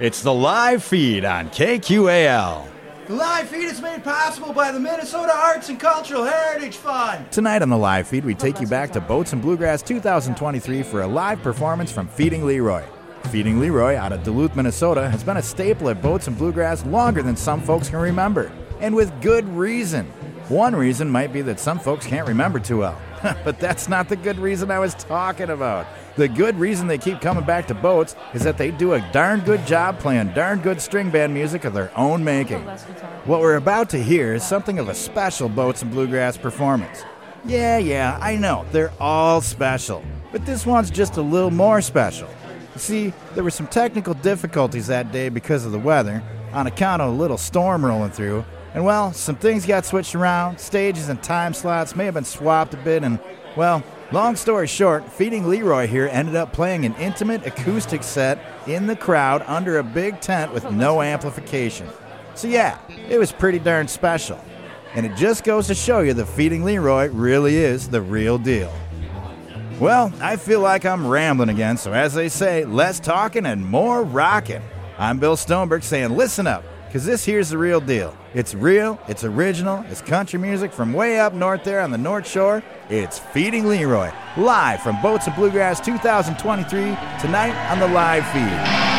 It's the live feed on KQAL. The live feed is made possible by the Minnesota Arts and Cultural Heritage Fund. Tonight on the live feed, we take you back to Boats and Bluegrass 2023 for a live performance from Feeding Leroy. Feeding Leroy out of Duluth, Minnesota has been a staple at Boats and Bluegrass longer than some folks can remember, and with good reason. One reason might be that some folks can't remember too well. but that's not the good reason I was talking about. The good reason they keep coming back to boats is that they do a darn good job playing darn good string band music of their own making. What we're about to hear is something of a special Boats and Bluegrass performance. Yeah, yeah, I know, they're all special. But this one's just a little more special. You see, there were some technical difficulties that day because of the weather, on account of a little storm rolling through, and well, some things got switched around, stages and time slots may have been swapped a bit, and well, long story short, Feeding Leroy here ended up playing an intimate acoustic set in the crowd under a big tent with no amplification. So yeah, it was pretty darn special. And it just goes to show you that Feeding Leroy really is the real deal. Well, I feel like I'm rambling again, so as they say, less talking and more rocking. I'm Bill Stoneberg saying, listen up, because this here's the real deal. It's real, it's original, it's country music from way up north there on the North Shore. It's Feeding Leroy, live from Boats and Bluegrass 2023, tonight on the live feed.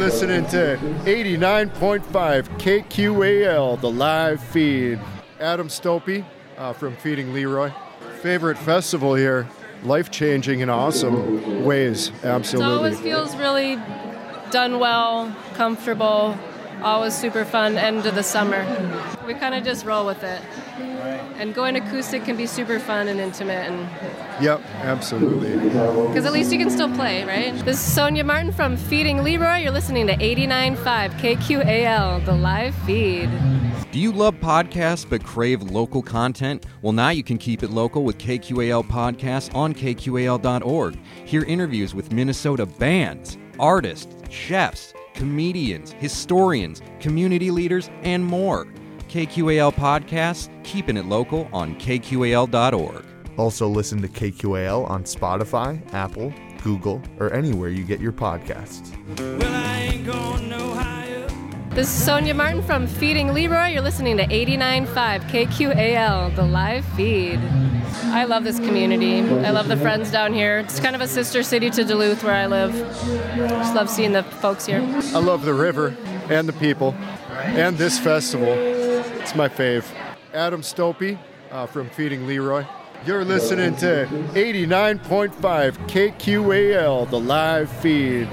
Listening to 89.5 KQAL, the live feed. Adam Stopey uh, from Feeding Leroy. Favorite festival here, life changing in awesome ways. Absolutely. It always feels really done well, comfortable, always super fun end of the summer. We kind of just roll with it. And going acoustic can be super fun and intimate, and Yep, absolutely. because at least you can still play, right? This is Sonia Martin from Feeding Leroy. You're listening to 89.5 KQAL, the live feed. Do you love podcasts but crave local content? Well, now you can keep it local with KQAL Podcasts on KQAL.org. Hear interviews with Minnesota bands, artists, chefs, comedians, historians, community leaders, and more. KQAL Podcasts, keeping it local on KQAL.org. Also, listen to KQAL on Spotify, Apple, Google, or anywhere you get your podcasts. Well, I ain't going no higher. This is Sonia Martin from Feeding Leroy. You're listening to 89.5 KQAL, the live feed. I love this community. I love the friends down here. It's kind of a sister city to Duluth where I live. Just love seeing the folks here. I love the river and the people and this festival. It's my fave. Adam Stopey uh, from Feeding Leroy. You're listening to 89.5 KQAL, the live feed.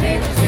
Mother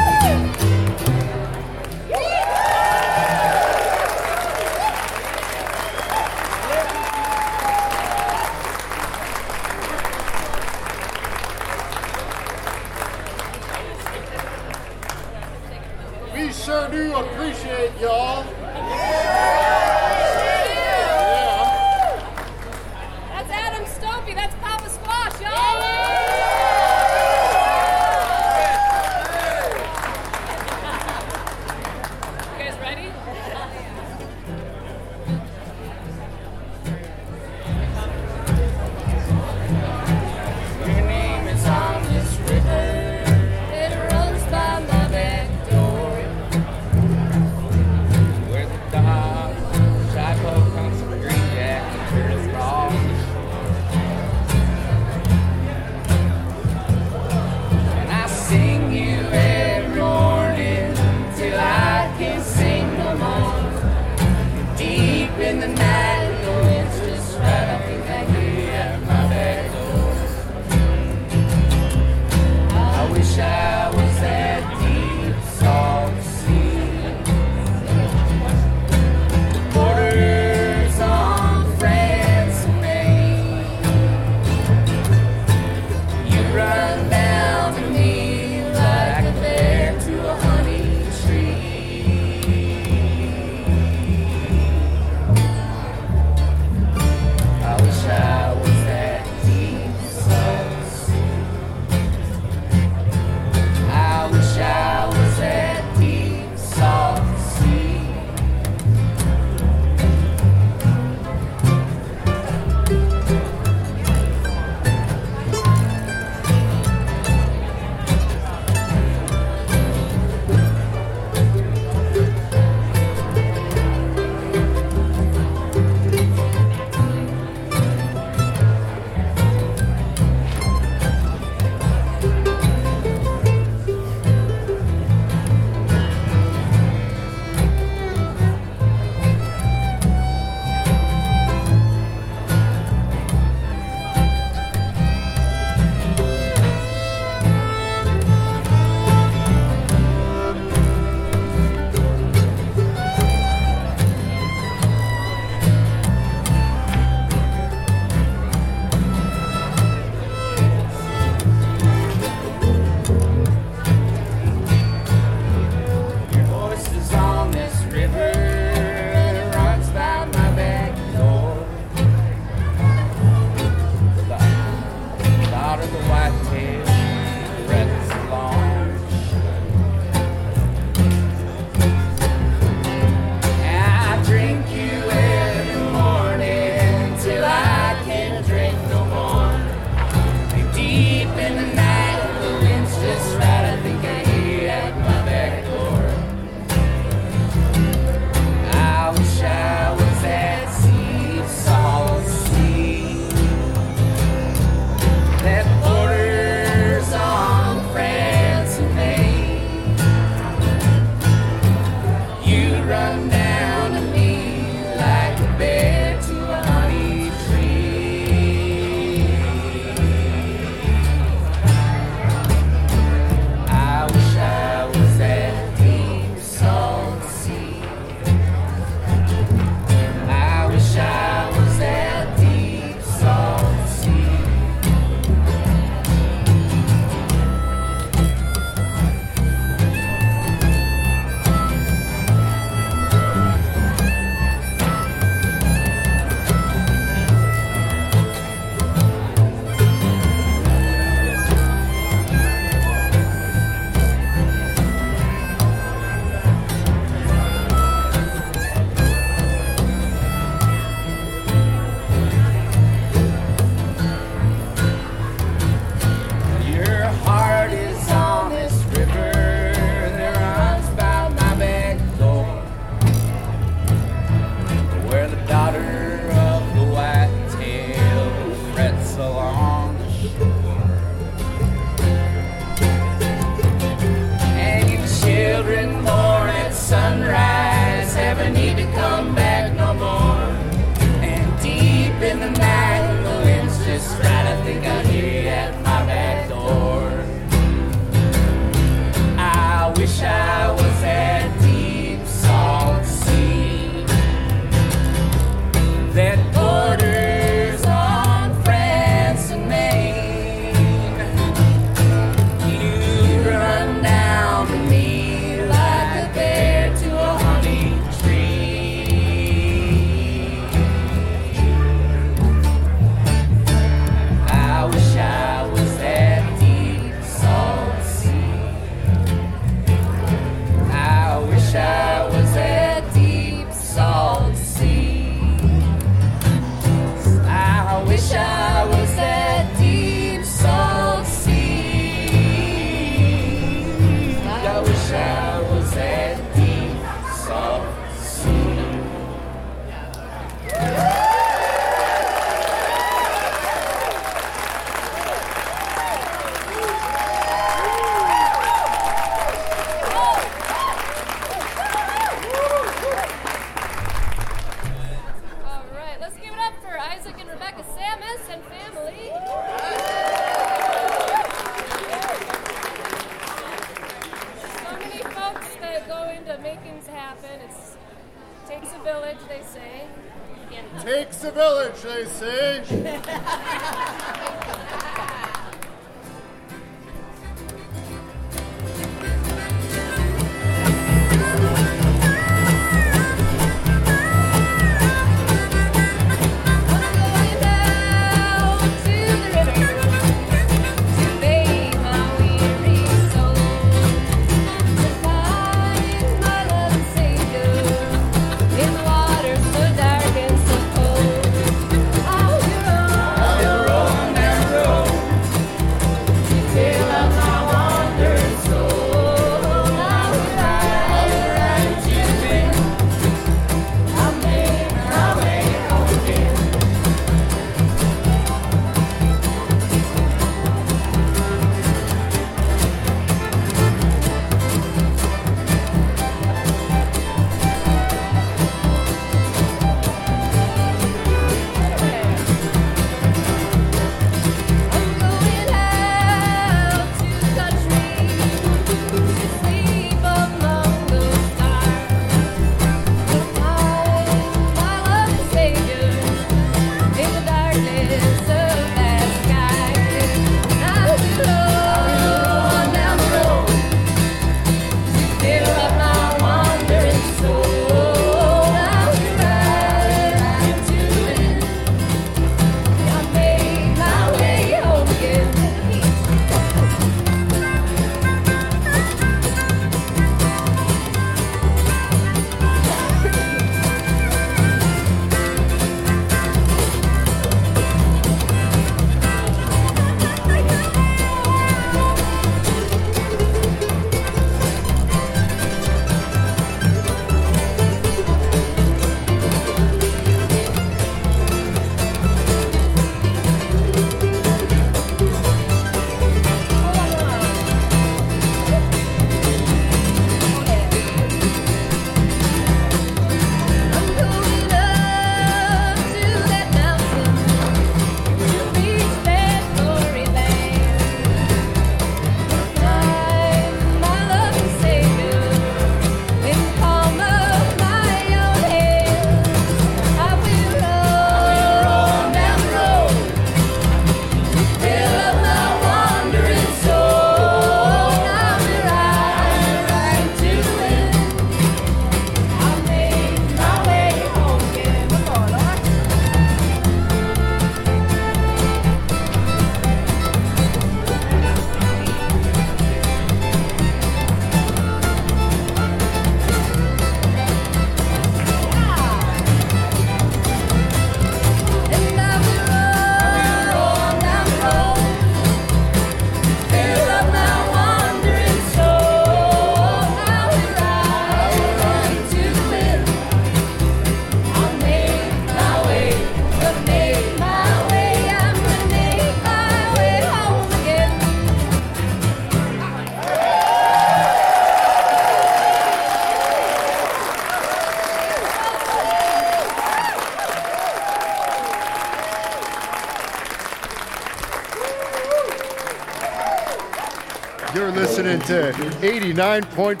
You're listening to 89.5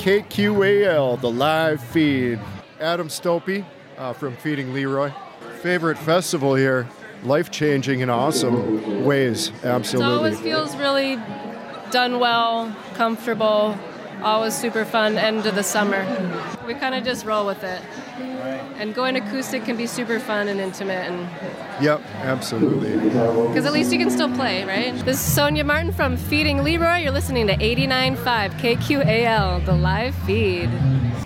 KQAL, the live feed. Adam Stopey uh, from Feeding Leroy. Favorite festival here. Life changing in awesome ways. It Absolutely. always feels really done well, comfortable, always super fun end of the summer. We kind of just roll with it. And going acoustic can be super fun and intimate, and Yep, absolutely. because at least you can still play, right? This is Sonia Martin from Feeding Leroy. You're listening to 89.5 KQAL, the live feed.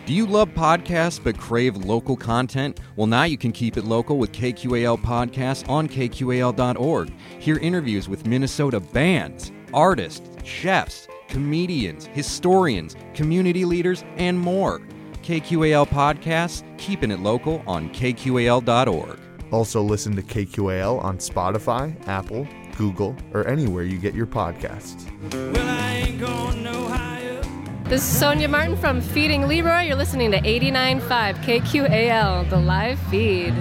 Do you love podcasts but crave local content? Well, now you can keep it local with KQAL Podcasts on KQAL.org. Hear interviews with Minnesota bands, artists, chefs, comedians, historians, community leaders, and more. KQAL Podcasts, keeping it local on KQAL.org. Also, listen to KQAL on Spotify, Apple, Google, or anywhere you get your podcasts. Well, I ain't going no higher. This is Sonia Martin from Feeding Leroy. You're listening to 89.5 KQAL, the live feed.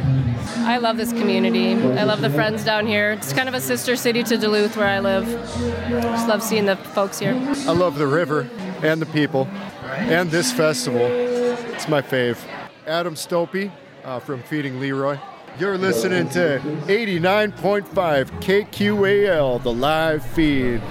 I love this community. I love the friends down here. It's kind of a sister city to Duluth where I live. Just love seeing the folks here. I love the river and the people and this festival. It's my fave. Adam Stopey uh, from Feeding Leroy. You're listening to 89.5 KQAL, the live feed.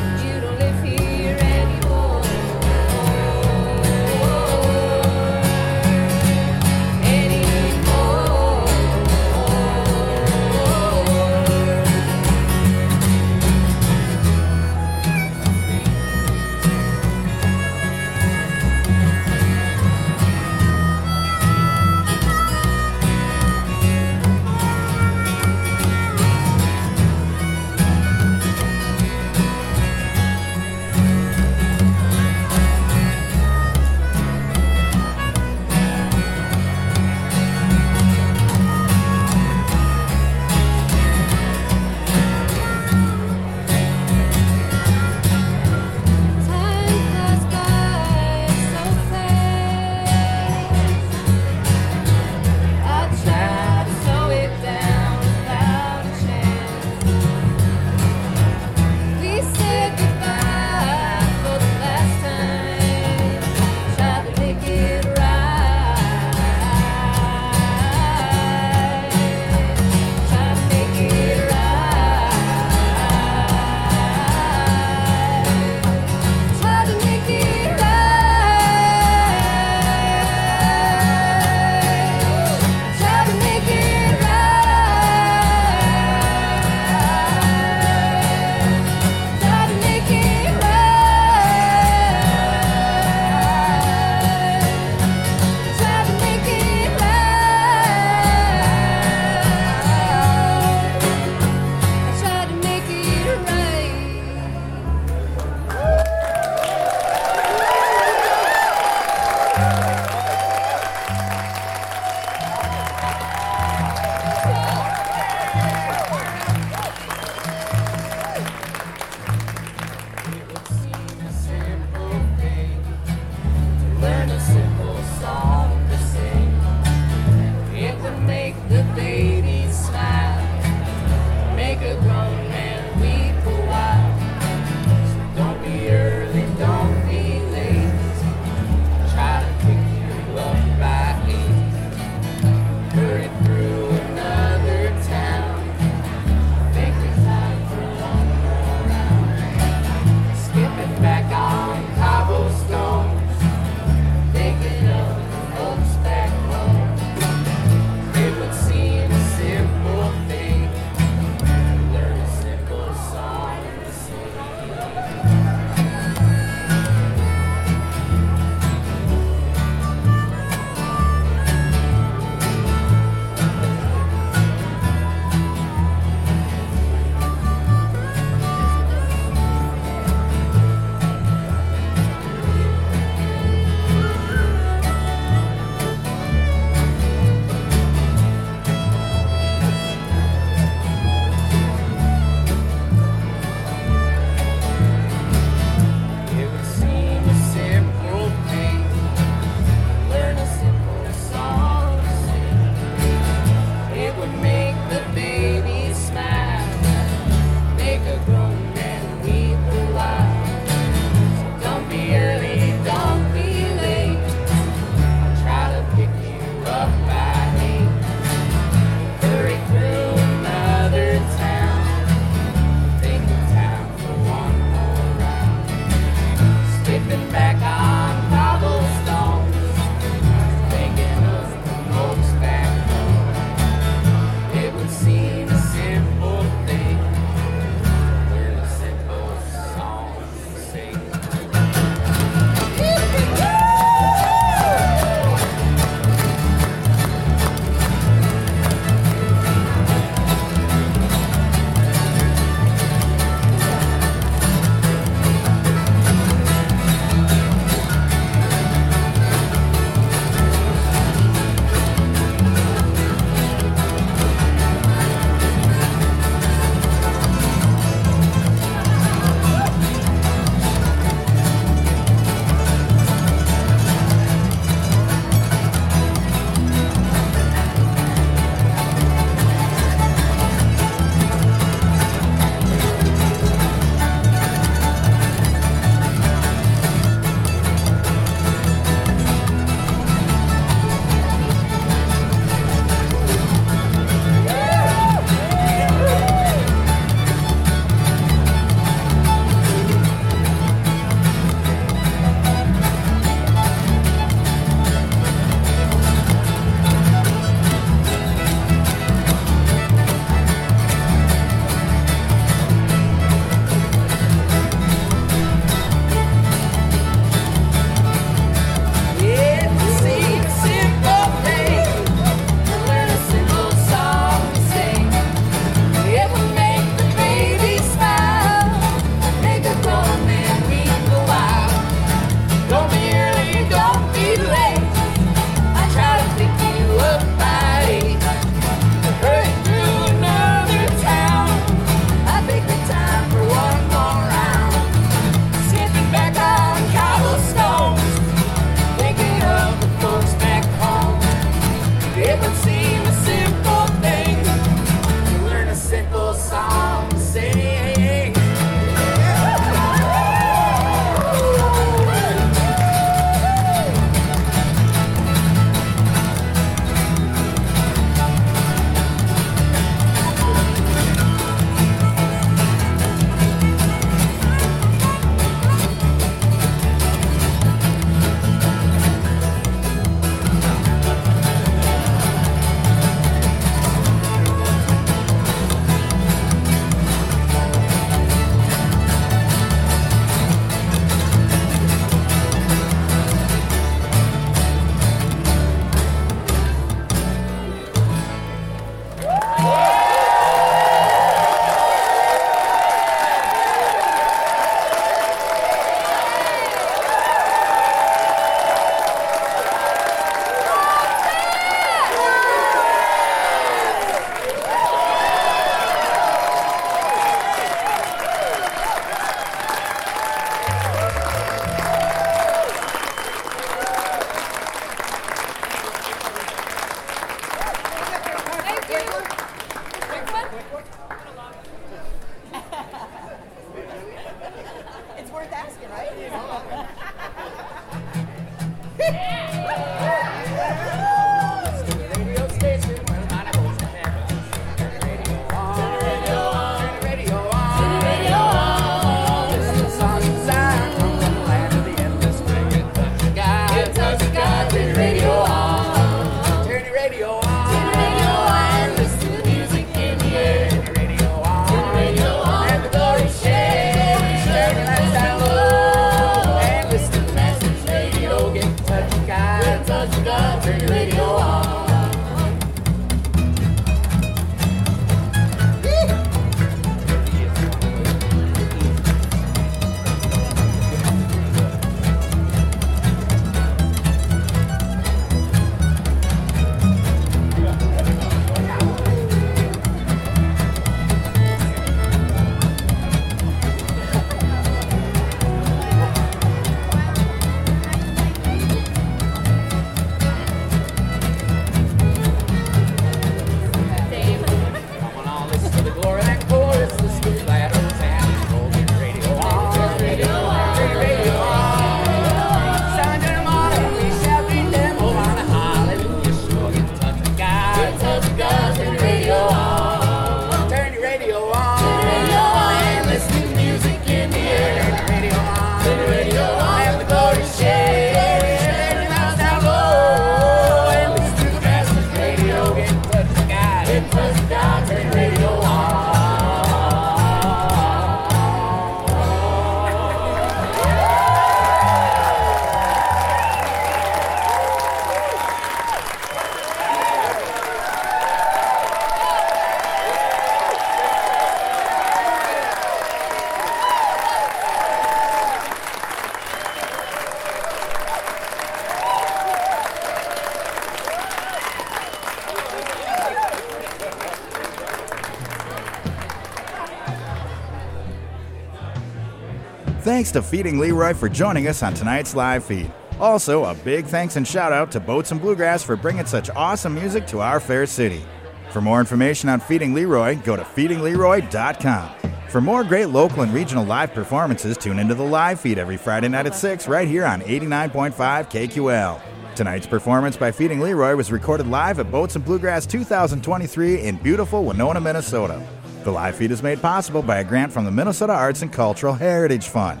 Thanks to Feeding Leroy for joining us on tonight's live feed. Also, a big thanks and shout out to Boats and Bluegrass for bringing such awesome music to our fair city. For more information on Feeding Leroy, go to feedingleroy.com. For more great local and regional live performances, tune into the live feed every Friday night at 6 right here on 89.5 KQAL. Tonight's performance by Feeding Leroy was recorded live at Boats and Bluegrass 2023 in beautiful Winona, Minnesota. The live feed is made possible by a grant from the Minnesota Arts and Cultural Heritage Fund.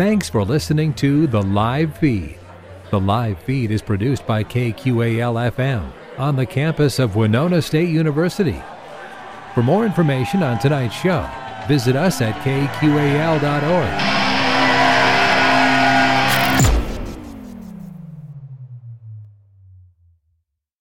Thanks for listening to The Live Feed. The live feed is produced by KQAL FM on the campus of Winona State University. For more information on tonight's show, visit us at kqal.org.